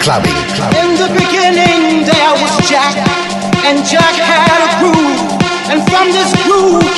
clubbing. In the beginning, there was Jack, and Jack had a groove, and from this groove.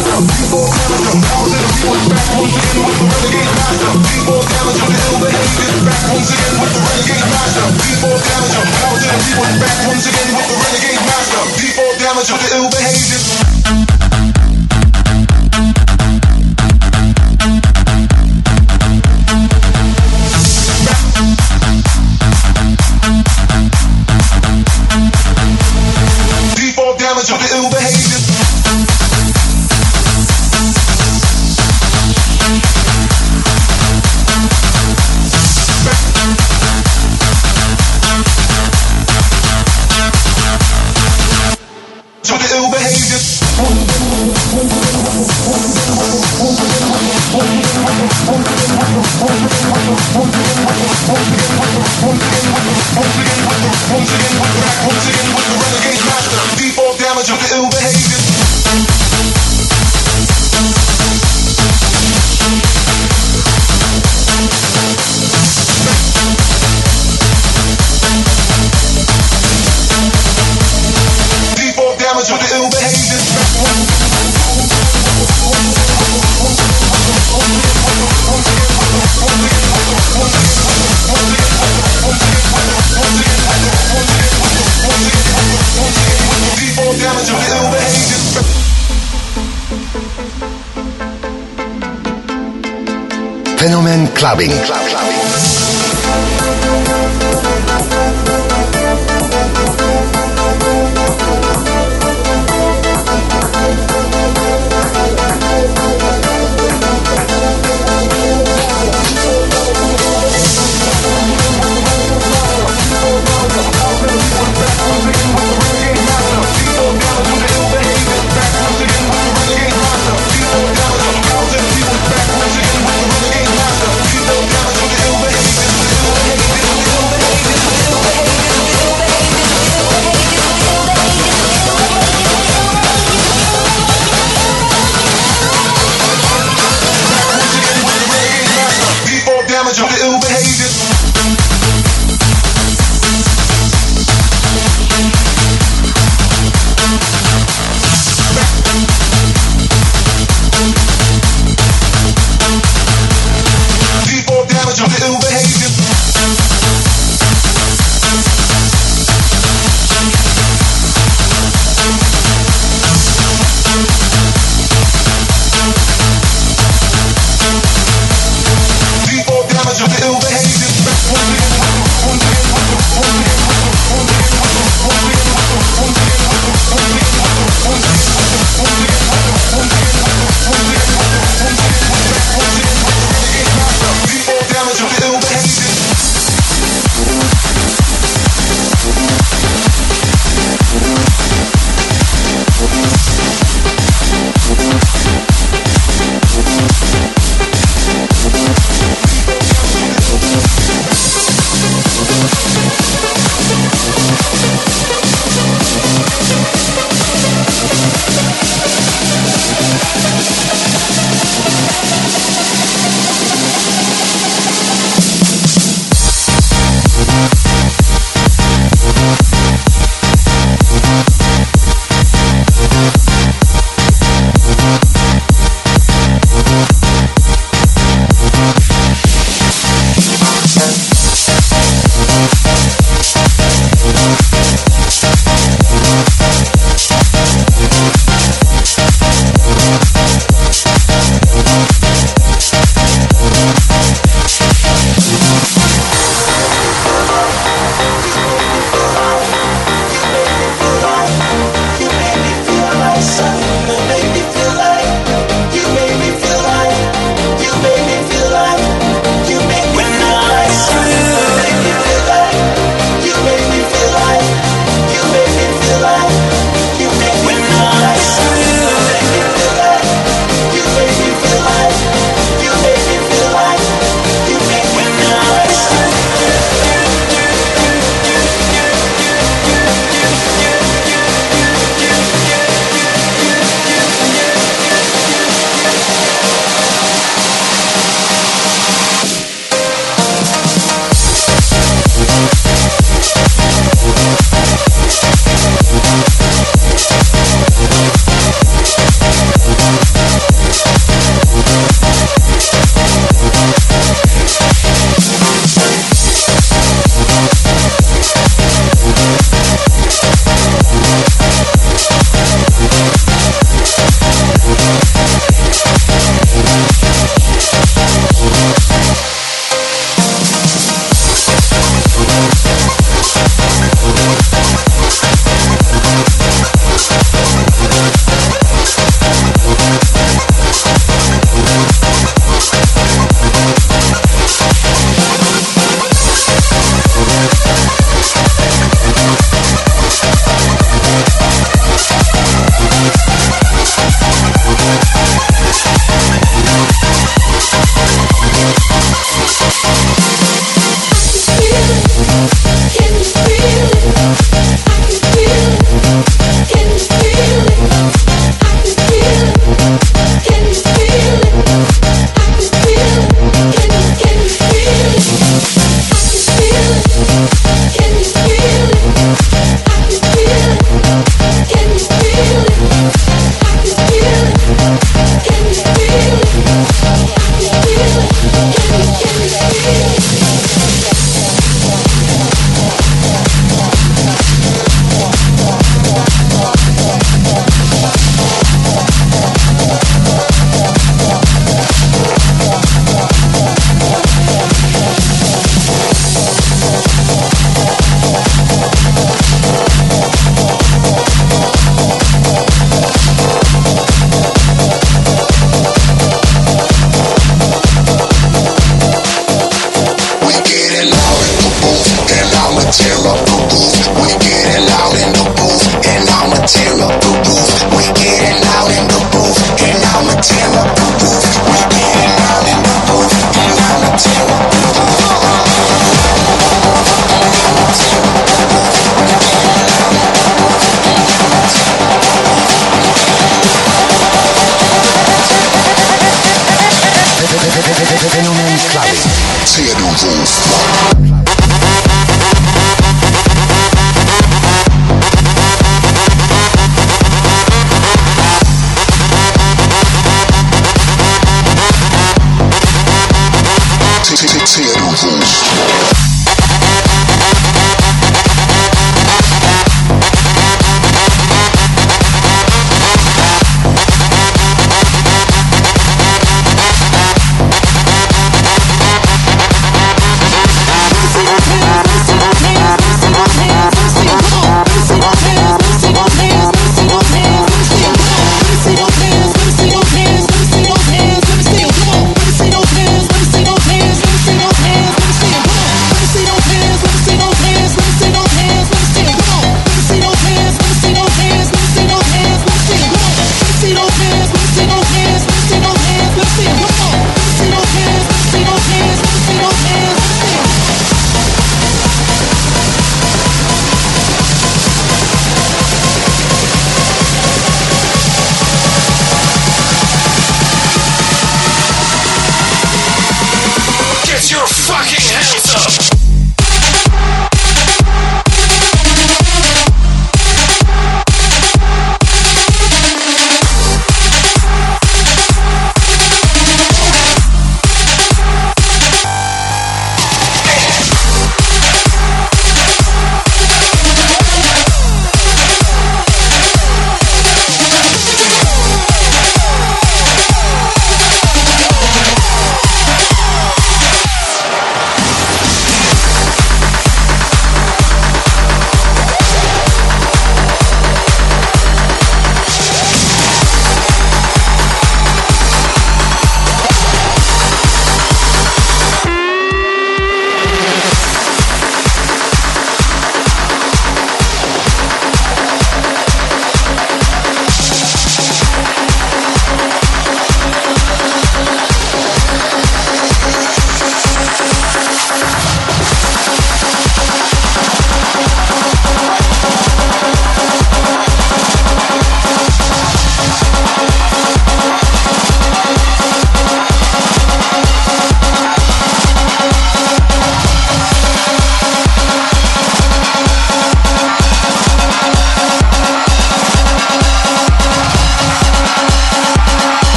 Default Back once again with the renegade master. The. Back once again with the renegade master. Back once again with the renegade master. Damage the ill behavior. Clubbing.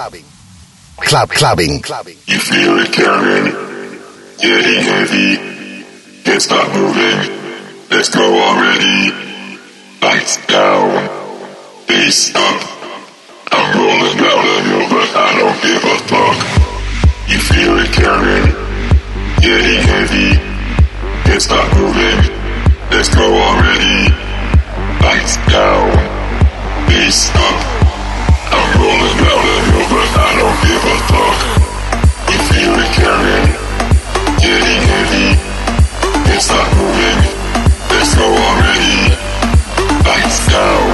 Clubbing. Club clubbing. You feel it coming, getting heavy. Can't stop moving. Let's go already. Lights down, face up. I'm rolling down the hill, but I don't give a fuck. You feel it coming, getting heavy. Can't stop moving. Let's go already. Lights down, face up. I'm rolling Let's go already. Lights down,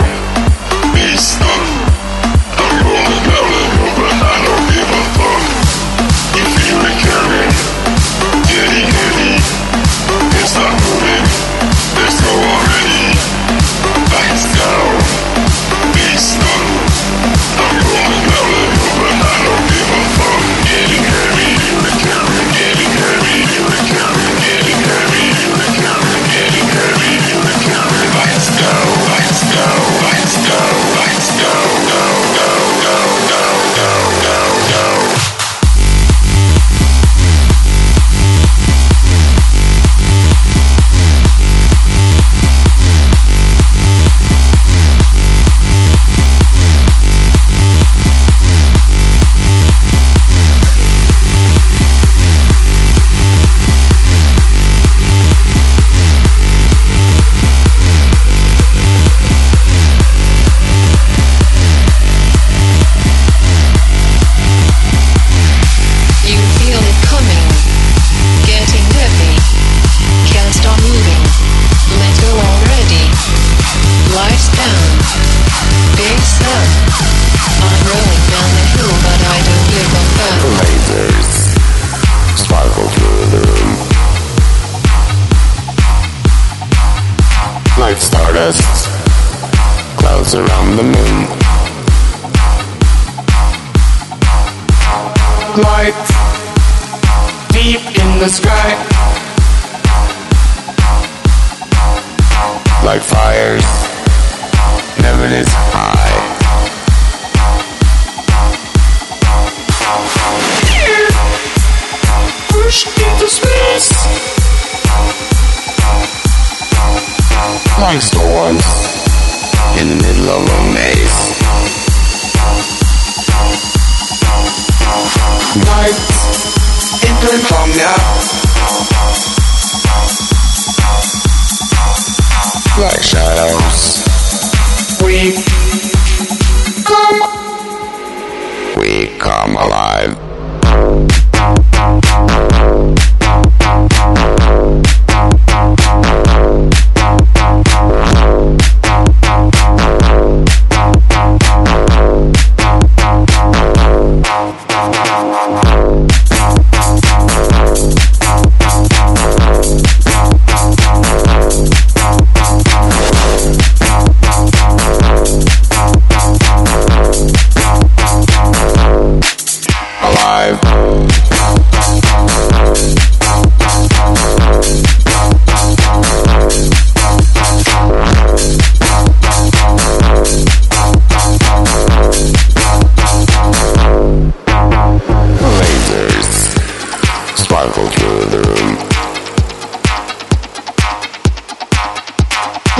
the sky.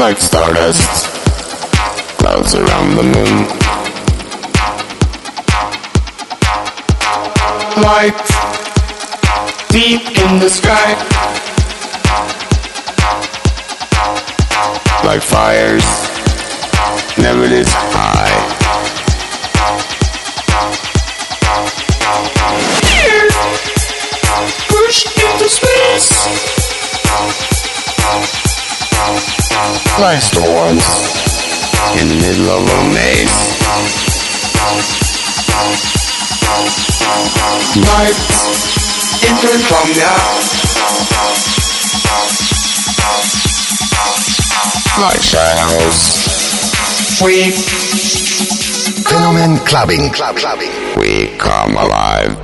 Like stardust, clouds around the moon. Light deep in the sky, like fires, never this high. Push into space. Like storms in the middle of a maze. Night into insomnia. Like shadows. We Fenomen clubbing. Club clubbing. we come alive.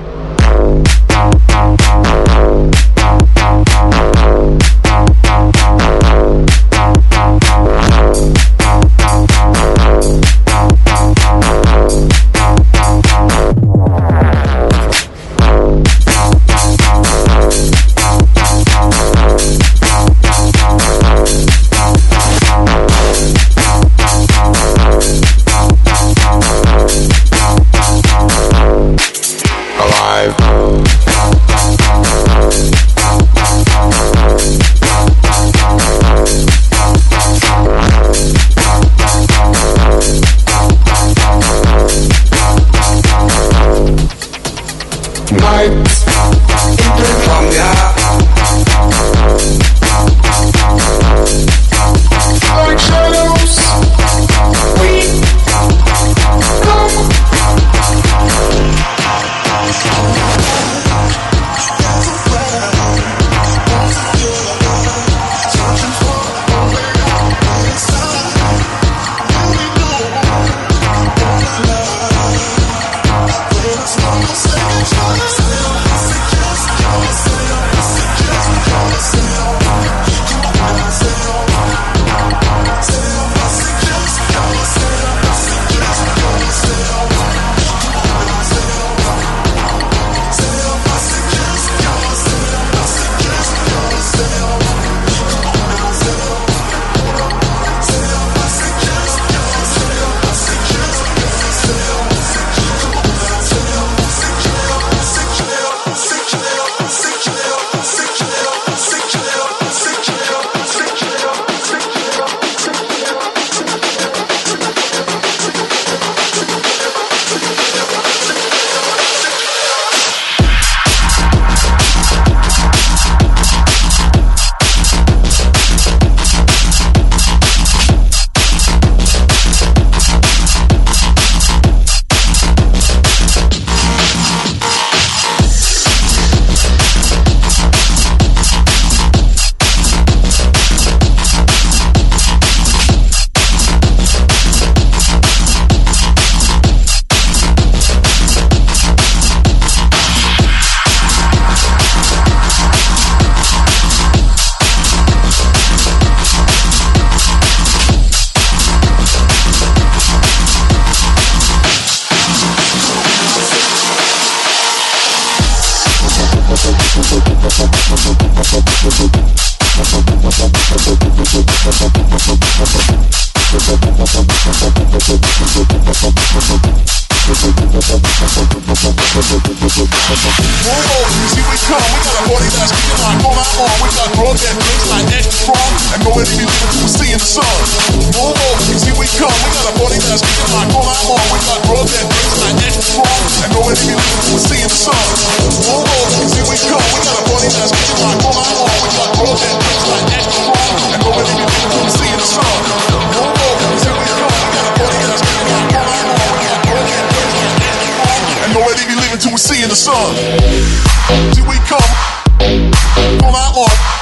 come. We got a body that's kicking like on our arm. We got broad that makes like extra strong. And nobody be leaving to see in the sun. Move over, see we come. We got a body that's kicking like on our arm. We got broad that makes like extra strong. And nobody be leaving to see in the sun. Move over, see we come. We got a body that's kicking like on our arm. We got broad that makes like extra strong. And nobody be leaving to see in the sun. see in the sun. See, we come from our own.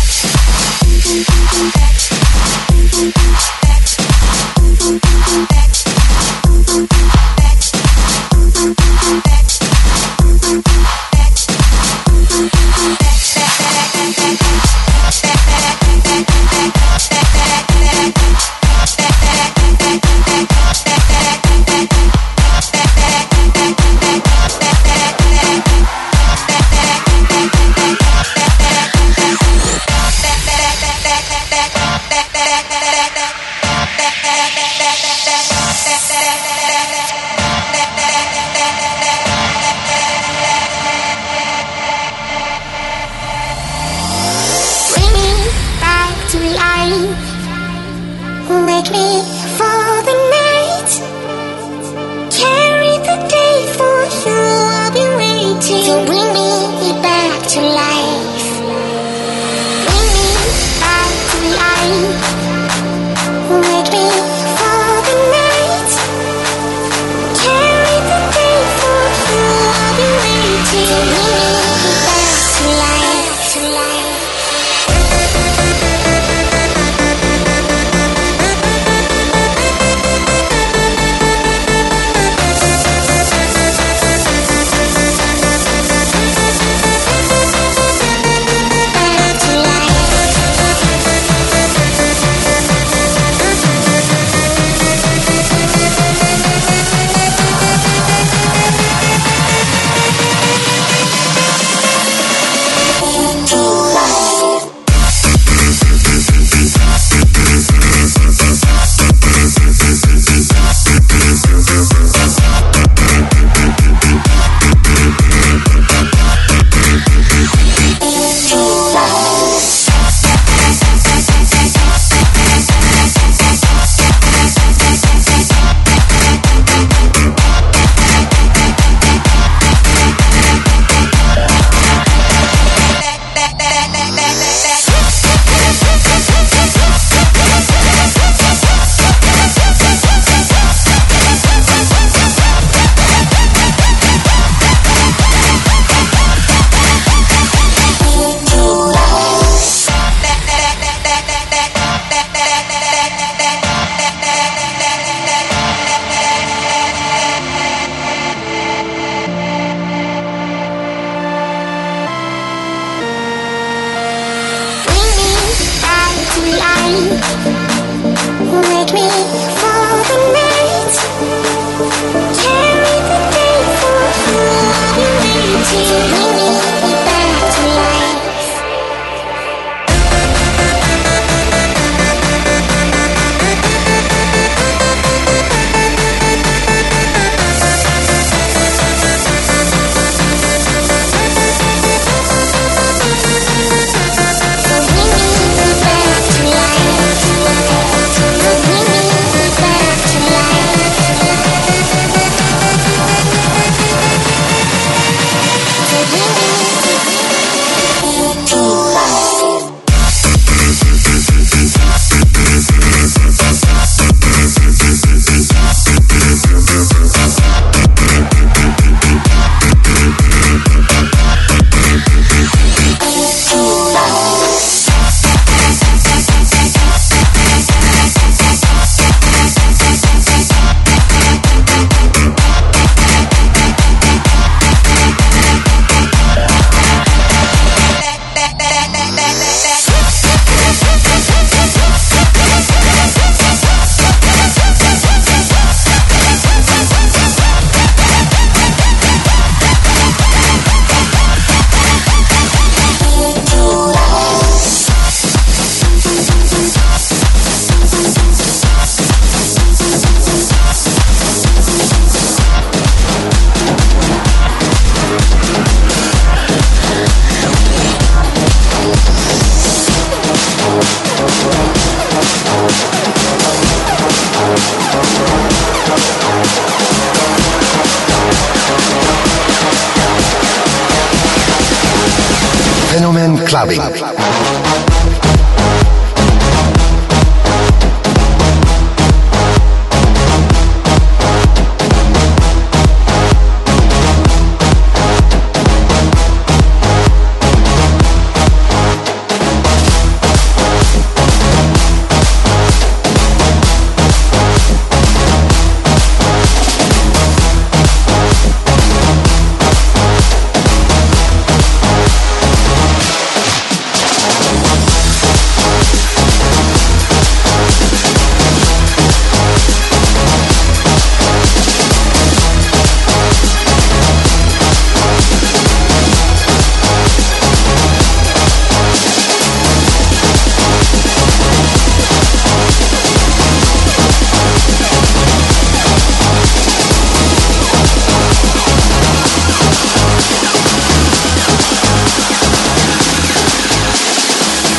Back.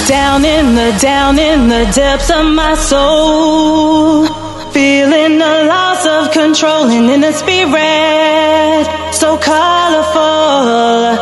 Down in the down in the depths of my soul. Feeling the loss of control and in a spirit so colorful.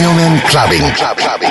Fenomen Clubbing. Club, clubbing.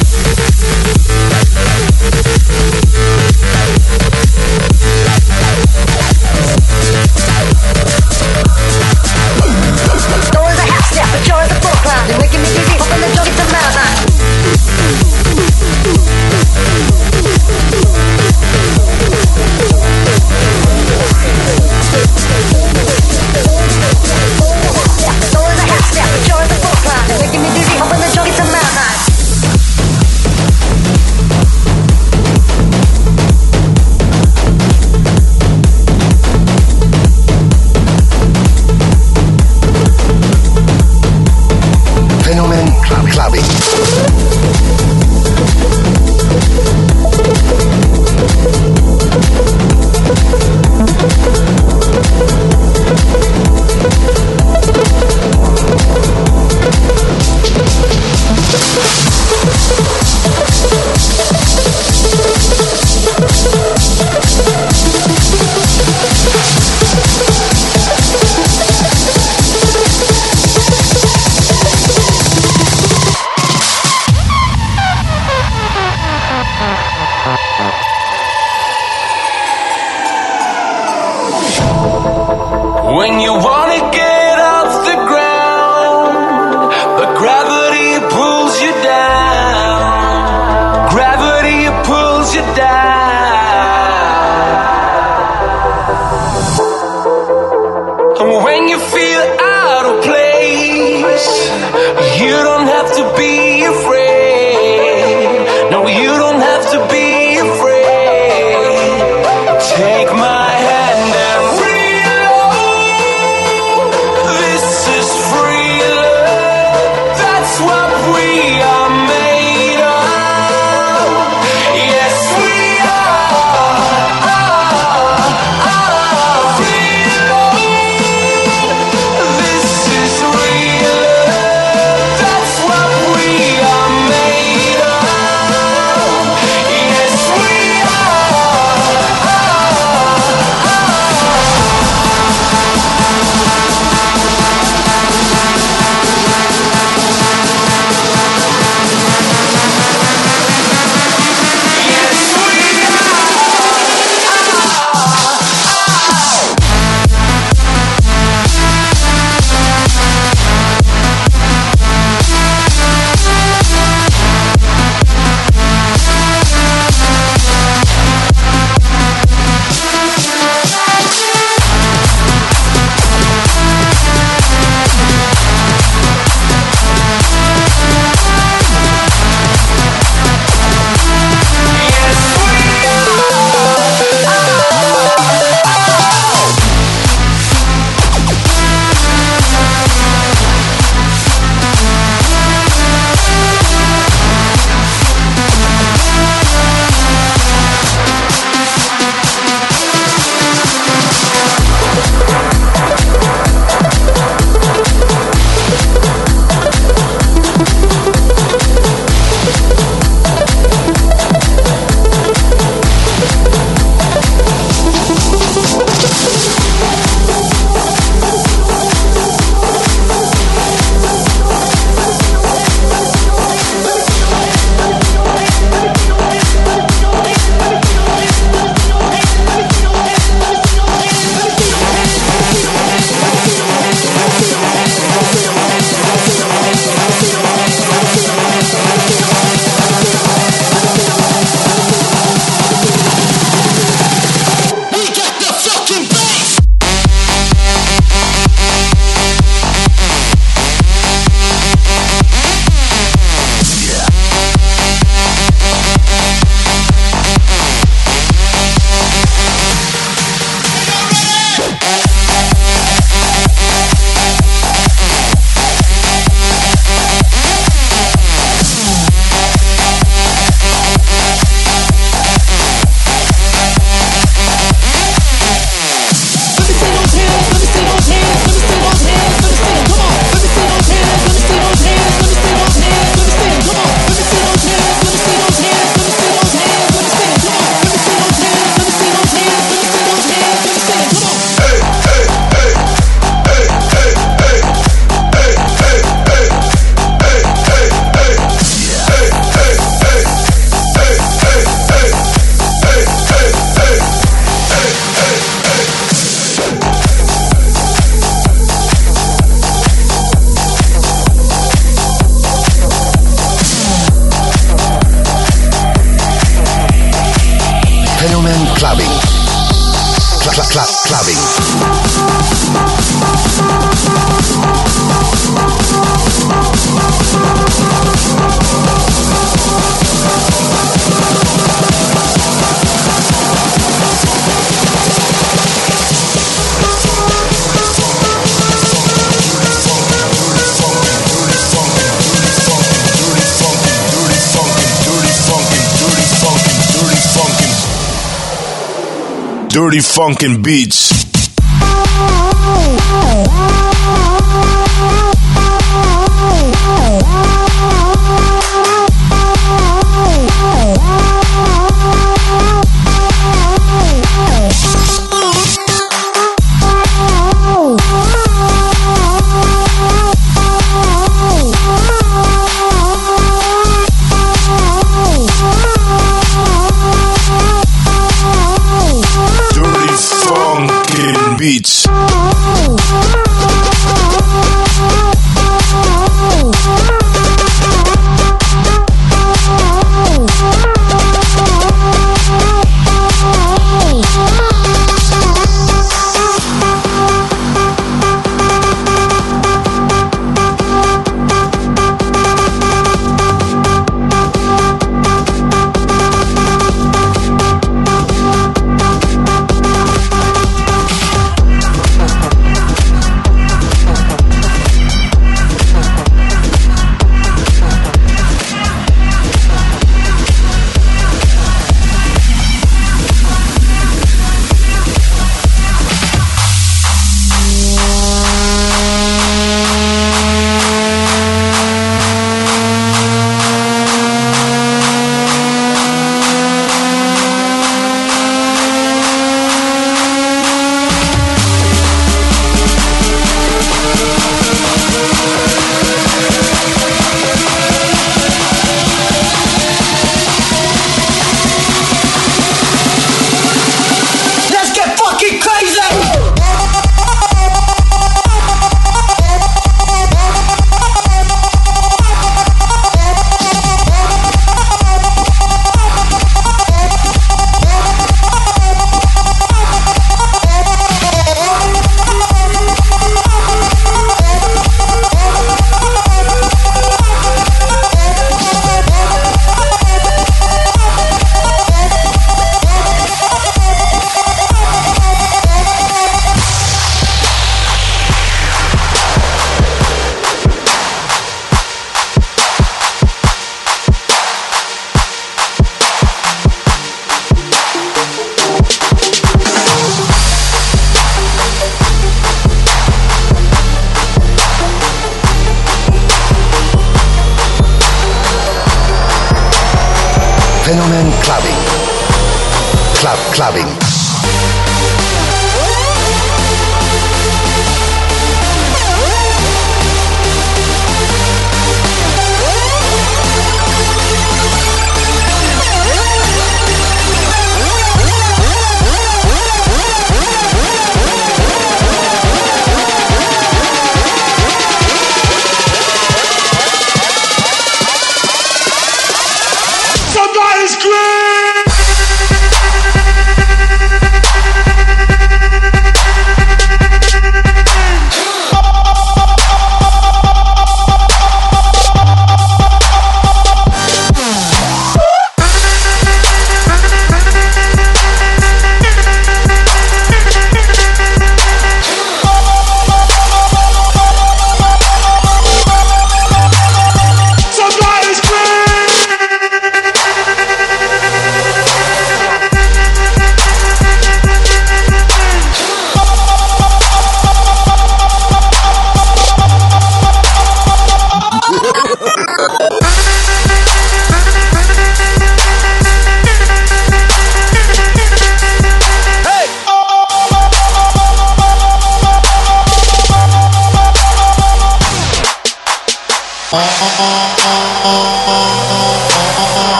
Dirty funkin' beats.